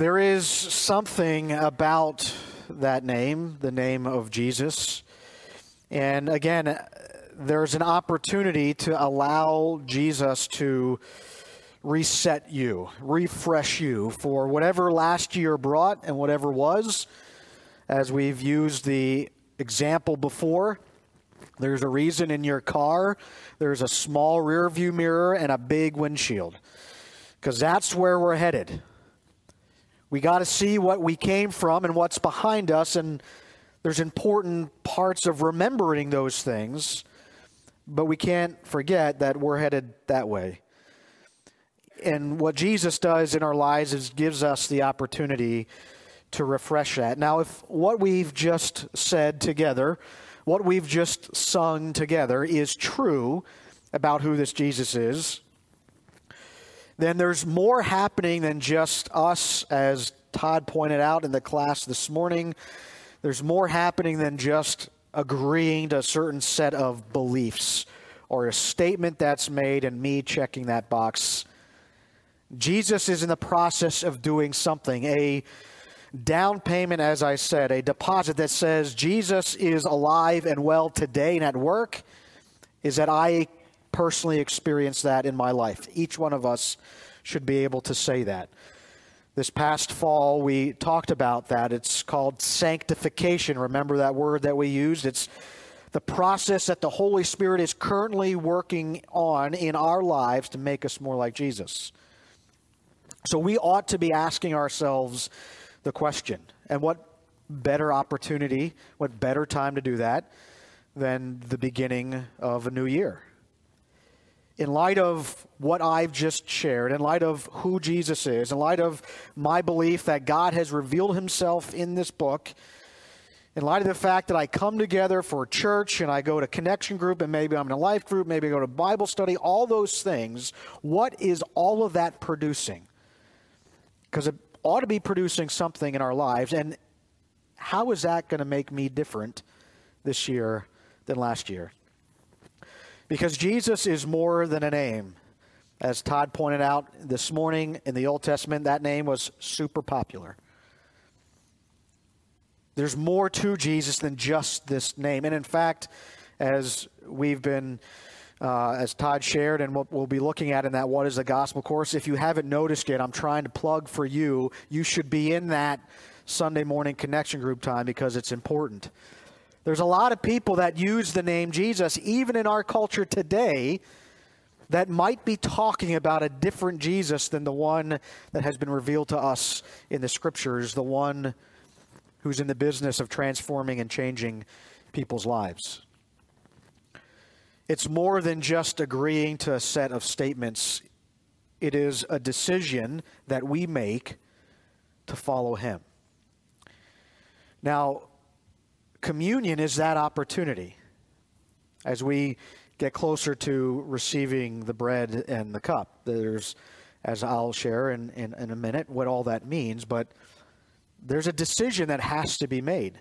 There is something about that name, the name of Jesus. And again, there's an opportunity to allow Jesus to reset you, refresh you for whatever last year brought and whatever was. As we've used the example before, there's a reason in your car there's a small rear view mirror and a big windshield because that's where we're headed. We got to see what we came from and what's behind us, and there's important parts of remembering those things, but we can't forget that we're headed that way. And what Jesus does in our lives is gives us the opportunity to refresh that. Now, if what we've just said together, what we've just sung together is true about who this Jesus is, then there's more happening than just us, as Todd pointed out in the class this morning. There's more happening than just agreeing to a certain set of beliefs or a statement that's made and me checking that box. Jesus is in the process of doing something, a down payment, as I said, a deposit that says Jesus is alive and well today and at work, is that I personally experienced that in my life. Each one of us should be able to say that. This past fall, we talked about that. It's called sanctification. Remember that word that we used? It's the process that the Holy Spirit is currently working on in our lives to make us more like Jesus. So we ought to be asking ourselves the question. And what better opportunity, what better time to do that than the beginning of a new year? In light of what I've just shared, in light of who Jesus is, in light of my belief that God has revealed himself in this book, in light of the fact that I come together for church and I go to connection group and maybe I'm in a life group, maybe I go to Bible study, all those things, what is all of that producing? Because it ought to be producing something in our lives. And how is that going to make me different this year than last year? Because Jesus is more than a name. As Todd pointed out this morning in the Old Testament, that name was super popular. There's more to Jesus than just this name. And in fact, as we've been, uh, as Todd shared, and what we'll be looking at in that What is the Gospel course, if you haven't noticed yet, I'm trying to plug for you. You should be in that Sunday morning connection group time because it's important. There's a lot of people that use the name Jesus, even in our culture today, that might be talking about a different Jesus than the one that has been revealed to us in the scriptures, the one who's in the business of transforming and changing people's lives. It's more than just agreeing to a set of statements, it is a decision that we make to follow Him. Now, communion is that opportunity as we get closer to receiving the bread and the cup. There's, as I'll share in, in, in, a minute, what all that means, but there's a decision that has to be made.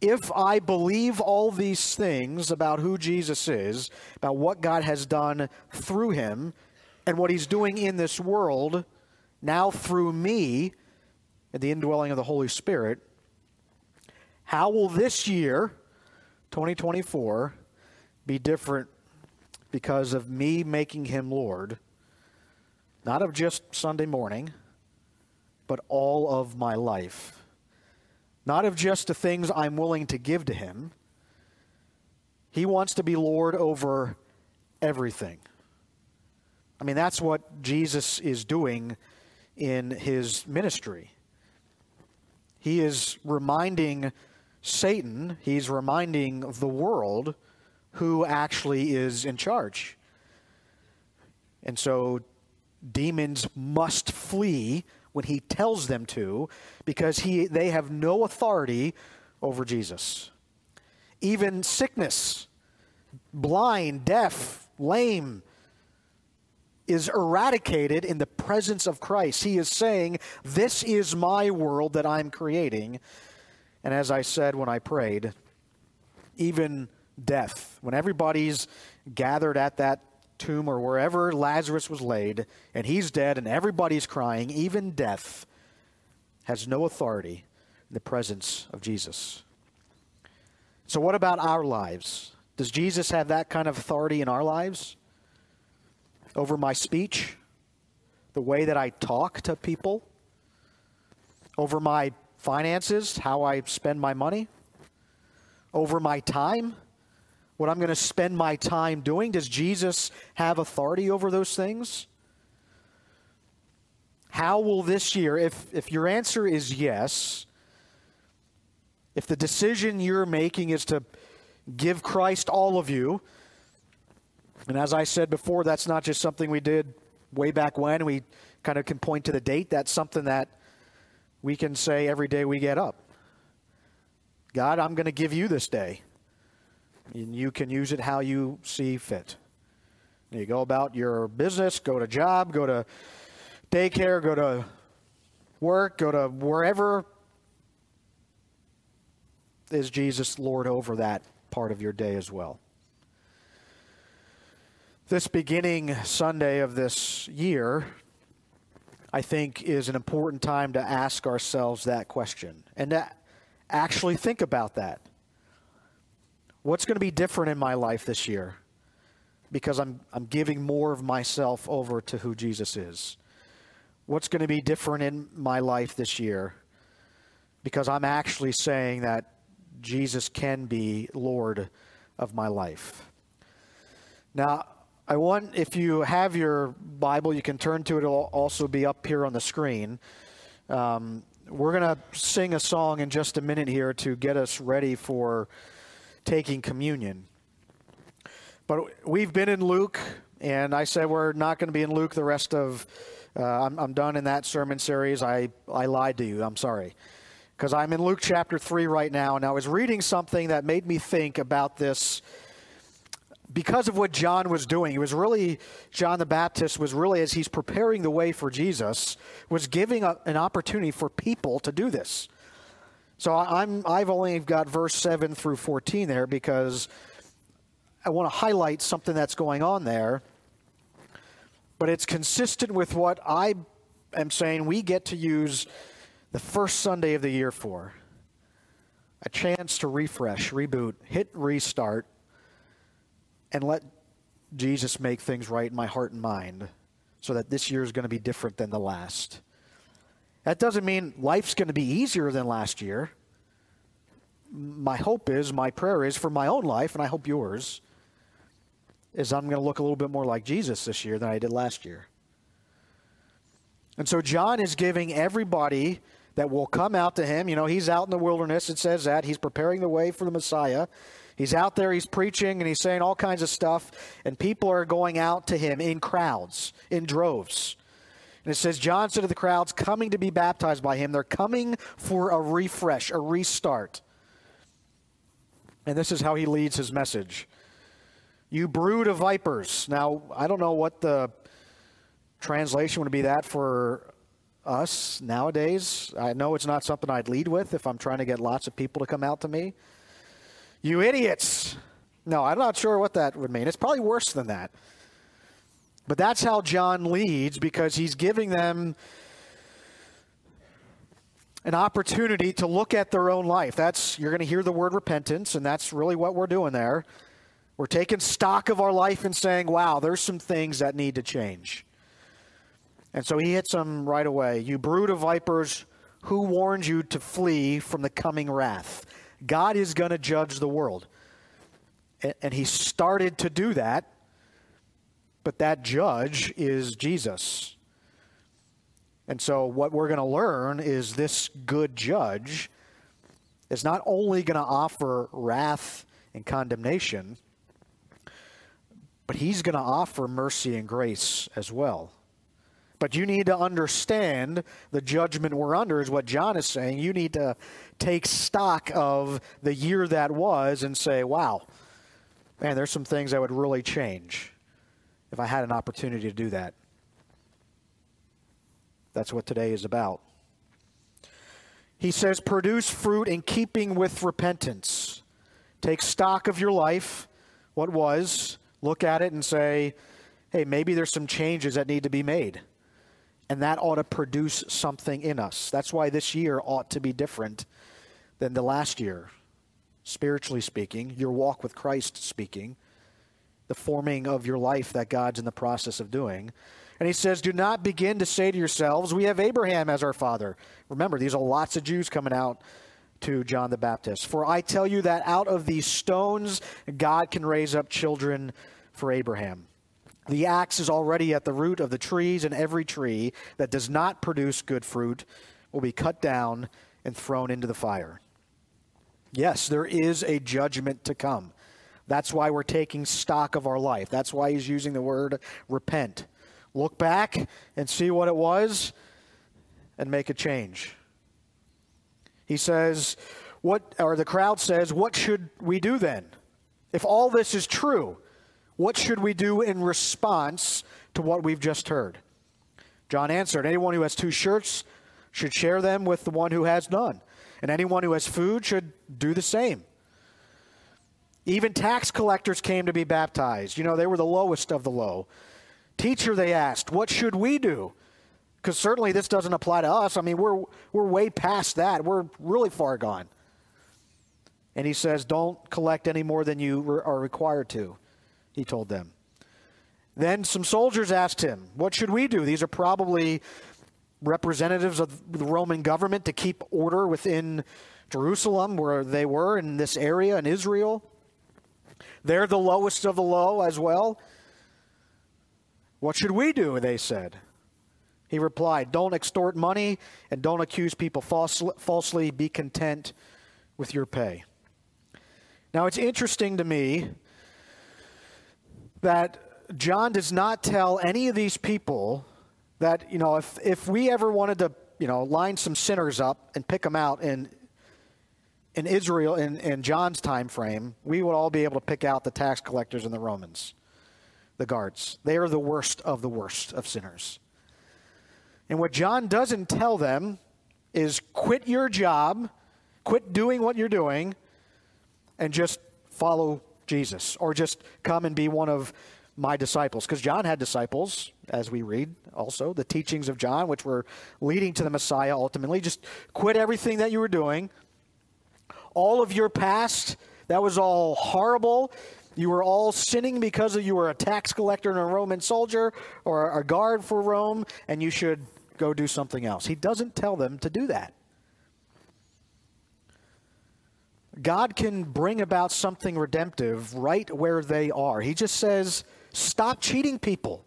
If I believe all these things about who Jesus is, about what God has done through him, and what he's doing in this world, now through me, and the indwelling of the Holy Spirit, how will this year, 2024, be different because of me making him Lord, not of just Sunday morning, but all of my life? Not of just the things I'm willing to give to him. He wants to be Lord over everything. I mean, that's what Jesus is doing in his ministry. He is reminding Satan, he's reminding the world who actually is in charge. And so demons must flee when he tells them to because he, they have no authority over Jesus. Even sickness, blind, deaf, lame, is eradicated in the presence of Christ. He is saying, This is my world that I'm creating, and as I said when I prayed, even death, when everybody's gathered at that tomb or wherever Lazarus was laid, and he's dead and everybody's crying, even death has no authority in the presence of Jesus. So, what about our lives? Does Jesus have that kind of authority in our lives? Over my speech, the way that I talk to people, over my finances, how I spend my money, over my time, what I'm going to spend my time doing? Does Jesus have authority over those things? How will this year, if, if your answer is yes, if the decision you're making is to give Christ all of you, and as I said before, that's not just something we did way back when, we kind of can point to the date, that's something that we can say every day we get up. God, I'm going to give you this day. And you can use it how you see fit. You go about your business, go to job, go to daycare, go to work, go to wherever is Jesus Lord over that part of your day as well. This beginning Sunday of this year, I think, is an important time to ask ourselves that question and to actually think about that. What's going to be different in my life this year? Because I'm, I'm giving more of myself over to who Jesus is. What's going to be different in my life this year? Because I'm actually saying that Jesus can be Lord of my life. Now, I want, if you have your Bible, you can turn to it. It'll also be up here on the screen. Um, we're going to sing a song in just a minute here to get us ready for taking communion. But we've been in Luke, and I said we're not going to be in Luke the rest of. Uh, I'm, I'm done in that sermon series. I, I lied to you. I'm sorry because I'm in Luke chapter 3 right now, and I was reading something that made me think about this because of what John was doing. He was really, John the Baptist was really, as he's preparing the way for Jesus, was giving a, an opportunity for people to do this. So I'm, I've only got verse 7 through 14 there because I want to highlight something that's going on there. But it's consistent with what I am saying we get to use the first Sunday of the year for. A chance to refresh, reboot, hit restart, and let Jesus make things right in my heart and mind so that this year is going to be different than the last. That doesn't mean life's going to be easier than last year. My hope is, my prayer is for my own life, and I hope yours, is I'm going to look a little bit more like Jesus this year than I did last year. And so John is giving everybody that will come out to him. You know, he's out in the wilderness, it says that. He's preparing the way for the Messiah. He's out there, he's preaching, and he's saying all kinds of stuff, and people are going out to him in crowds, in droves. And it says, John said to the crowds coming to be baptized by him, they're coming for a refresh, a restart. And this is how he leads his message. You brood of vipers. Now, I don't know what the translation would be that for us nowadays. I know it's not something I'd lead with if I'm trying to get lots of people to come out to me. You idiots. No, I'm not sure what that would mean. It's probably worse than that. But that's how John leads because he's giving them an opportunity to look at their own life. That's you're going to hear the word repentance and that's really what we're doing there. We're taking stock of our life and saying, "Wow, there's some things that need to change." And so he hits them right away. You brood of vipers, who warned you to flee from the coming wrath? God is going to judge the world. And he started to do that, but that judge is Jesus. And so, what we're going to learn is this good judge is not only going to offer wrath and condemnation, but he's going to offer mercy and grace as well. But you need to understand the judgment we're under, is what John is saying. You need to take stock of the year that was and say, wow, man, there's some things I would really change if I had an opportunity to do that. That's what today is about. He says, produce fruit in keeping with repentance. Take stock of your life, what was, look at it and say, hey, maybe there's some changes that need to be made. And that ought to produce something in us. That's why this year ought to be different than the last year, spiritually speaking, your walk with Christ speaking, the forming of your life that God's in the process of doing. And he says, Do not begin to say to yourselves, We have Abraham as our father. Remember, these are lots of Jews coming out to John the Baptist. For I tell you that out of these stones, God can raise up children for Abraham. The axe is already at the root of the trees, and every tree that does not produce good fruit will be cut down and thrown into the fire. Yes, there is a judgment to come. That's why we're taking stock of our life. That's why he's using the word repent. Look back and see what it was and make a change. He says, what or the crowd says, what should we do then? If all this is true, what should we do in response to what we've just heard? John answered, anyone who has two shirts should share them with the one who has none, and anyone who has food should do the same. Even tax collectors came to be baptized. You know, they were the lowest of the low. Teacher, they asked, what should we do? Because certainly this doesn't apply to us. I mean, we're, we're way past that. We're really far gone. And he says, Don't collect any more than you re- are required to, he told them. Then some soldiers asked him, What should we do? These are probably representatives of the Roman government to keep order within Jerusalem, where they were in this area in Israel. They're the lowest of the low as well. What should we do? They said. He replied, Don't extort money and don't accuse people falsely. Be content with your pay. Now, it's interesting to me that John does not tell any of these people that, you know, if, if we ever wanted to, you know, line some sinners up and pick them out in, in Israel in, in John's time frame, we would all be able to pick out the tax collectors and the Romans, the guards. They are the worst of the worst of sinners. And what John doesn't tell them is quit your job, quit doing what you're doing, and just follow Jesus, or just come and be one of my disciples. Because John had disciples, as we read also, the teachings of John, which were leading to the Messiah ultimately. Just quit everything that you were doing. All of your past, that was all horrible. You were all sinning because you were a tax collector and a Roman soldier or a guard for Rome, and you should go do something else. He doesn't tell them to do that. God can bring about something redemptive right where they are. He just says, stop cheating people.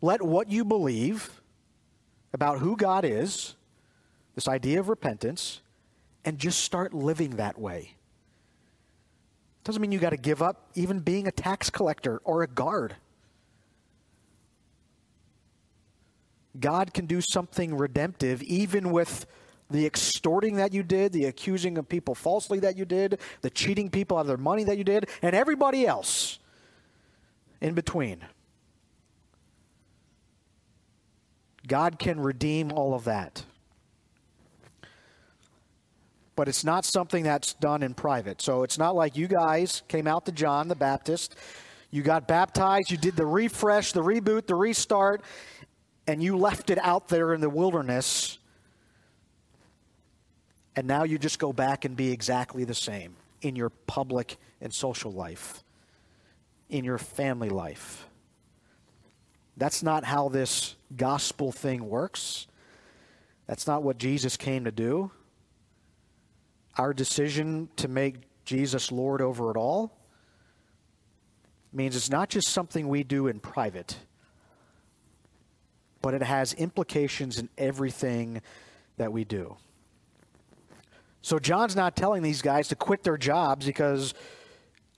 Let what you believe about who God is, this idea of repentance, and just start living that way. Doesn't mean you got to give up even being a tax collector or a guard. God can do something redemptive even with the extorting that you did, the accusing of people falsely that you did, the cheating people out of their money that you did, and everybody else in between. God can redeem all of that. But it's not something that's done in private. So it's not like you guys came out to John the Baptist, you got baptized, you did the refresh, the reboot, the restart, and you left it out there in the wilderness, and now you just go back and be exactly the same in your public and social life, in your family life. That's not how this gospel thing works. That's not what Jesus came to do. Our decision to make Jesus Lord over it all means it's not just something we do in private but it has implications in everything that we do. So John's not telling these guys to quit their jobs because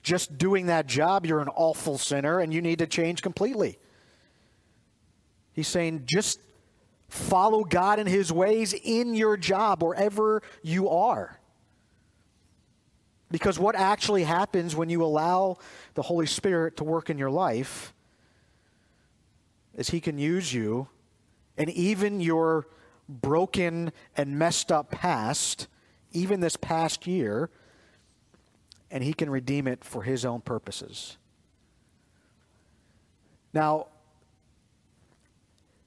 just doing that job, you're an awful sinner and you need to change completely. He's saying just follow God and his ways in your job, wherever you are. Because what actually happens when you allow the Holy Spirit to work in your life is he can use you and even your broken and messed up past, even this past year, and He can redeem it for His own purposes. Now,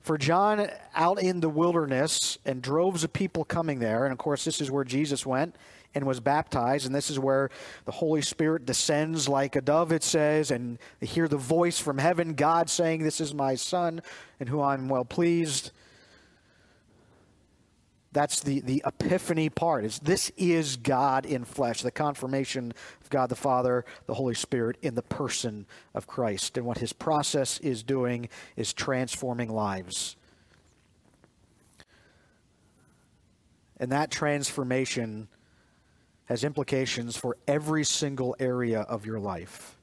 For John out in the wilderness and droves of people coming there, and of course, this is where Jesus went and was baptized, and this is where the Holy Spirit descends like a dove, it says, and they hear the voice from heaven, God saying, This is my Son, in whom I'm well pleased. That's the, the epiphany part. Is this is God in flesh, the confirmation of God the Father, the Holy Spirit in the person of Christ. And what his process is doing is transforming lives. And that transformation has implications for every single area of your life.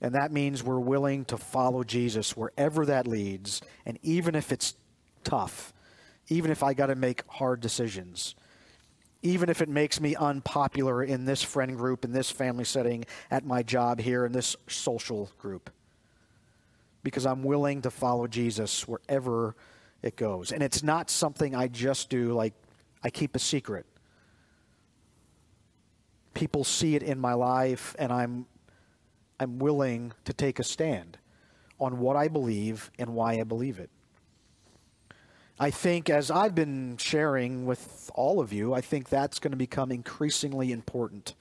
And that means we're willing to follow Jesus wherever that leads, and even if it's tough even if I got to make hard decisions, even if it makes me unpopular in this friend group, in this family setting, at my job here, in this social group. Because I'm willing to follow Jesus wherever it goes. And it's not something I just do like I keep a secret. People see it in my life, and I'm, I'm willing to take a stand on what I believe and why I believe it. I think, as I've been sharing with all of you, I think that's going to become increasingly important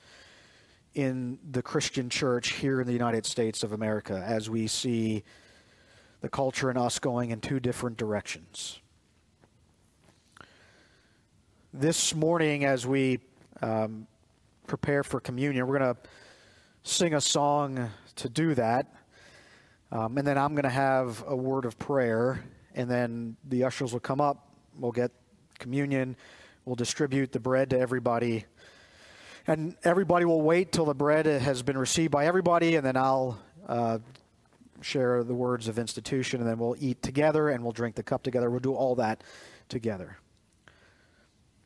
in the Christian church here in the United States of America as we see the culture and us going in two different directions. This morning, as we um, prepare for communion, we're going to sing a song to do that. Um, and then I'm going to have a word of prayer and then the ushers will come up, we'll get communion, we'll distribute the bread to everybody. And everybody will wait till the bread has been received by everybody, and then I'll uh, share the words of institution, and then we'll eat together and we'll drink the cup together. We'll do all that together.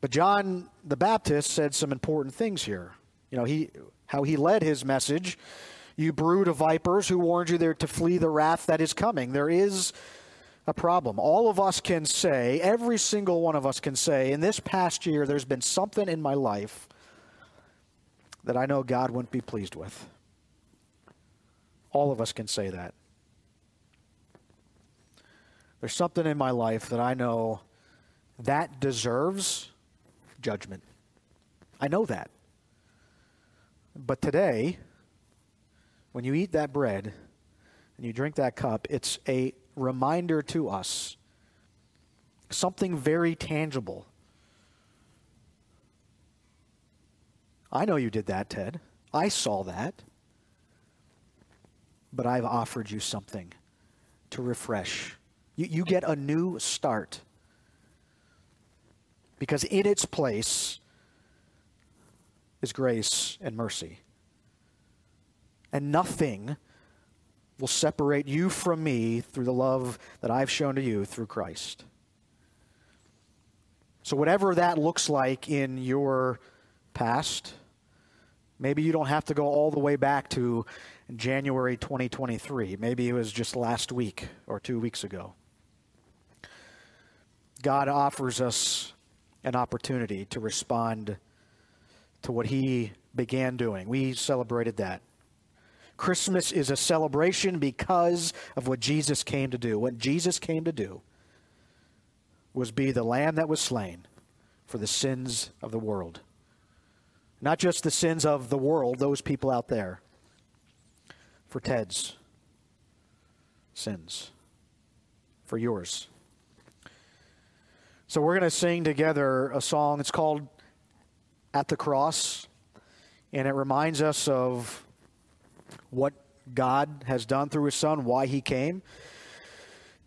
But John the Baptist said some important things here. You know, he how he led his message. You brood of vipers, who warned you there to flee the wrath that is coming. There is a problem. All of us can say, every single one of us can say, in this past year, there's been something in my life that I know God wouldn't be pleased with. All of us can say that. There's something in my life that I know that deserves judgment. I know that. But today, when you eat that bread and you drink that cup, it's a reminder to us something very tangible. I know you did that, Ted. I saw that. But I've offered you something to refresh. You, you get a new start. Because in its place is grace and mercy. And nothing will separate you from me through the love that I've shown to you through Christ. So, whatever that looks like in your past, maybe you don't have to go all the way back to January 2023. Maybe it was just last week or two weeks ago. God offers us an opportunity to respond to what He began doing. We celebrated that Christmas is a celebration because of what Jesus came to do. What Jesus came to do was be the lamb that was slain for the sins of the world. Not just the sins of the world, those people out there, for Ted's sins, for yours. So we're going to sing together a song. It's called At the Cross, and it reminds us of what God has done through his son, why he came.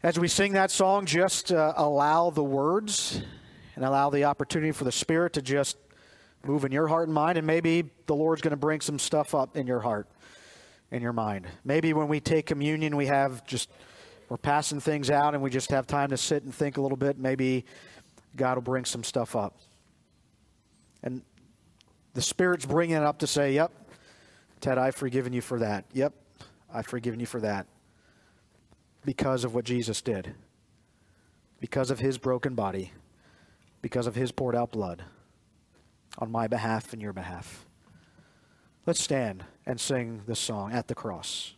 As we sing that song, just uh, allow the words and allow the opportunity for the Spirit to just move in your heart and mind. And maybe the Lord's going to bring some stuff up in your heart, in your mind. Maybe when we take communion, we have just, we're passing things out and we just have time to sit and think a little bit. Maybe God will bring some stuff up. And the Spirit's bringing it up to say, yep, Ted, I've forgiven you for that. Yep, I've forgiven you for that. Because of what Jesus did, because of his broken body, because of his poured out blood on my behalf and your behalf. Let's stand and sing this song at the cross.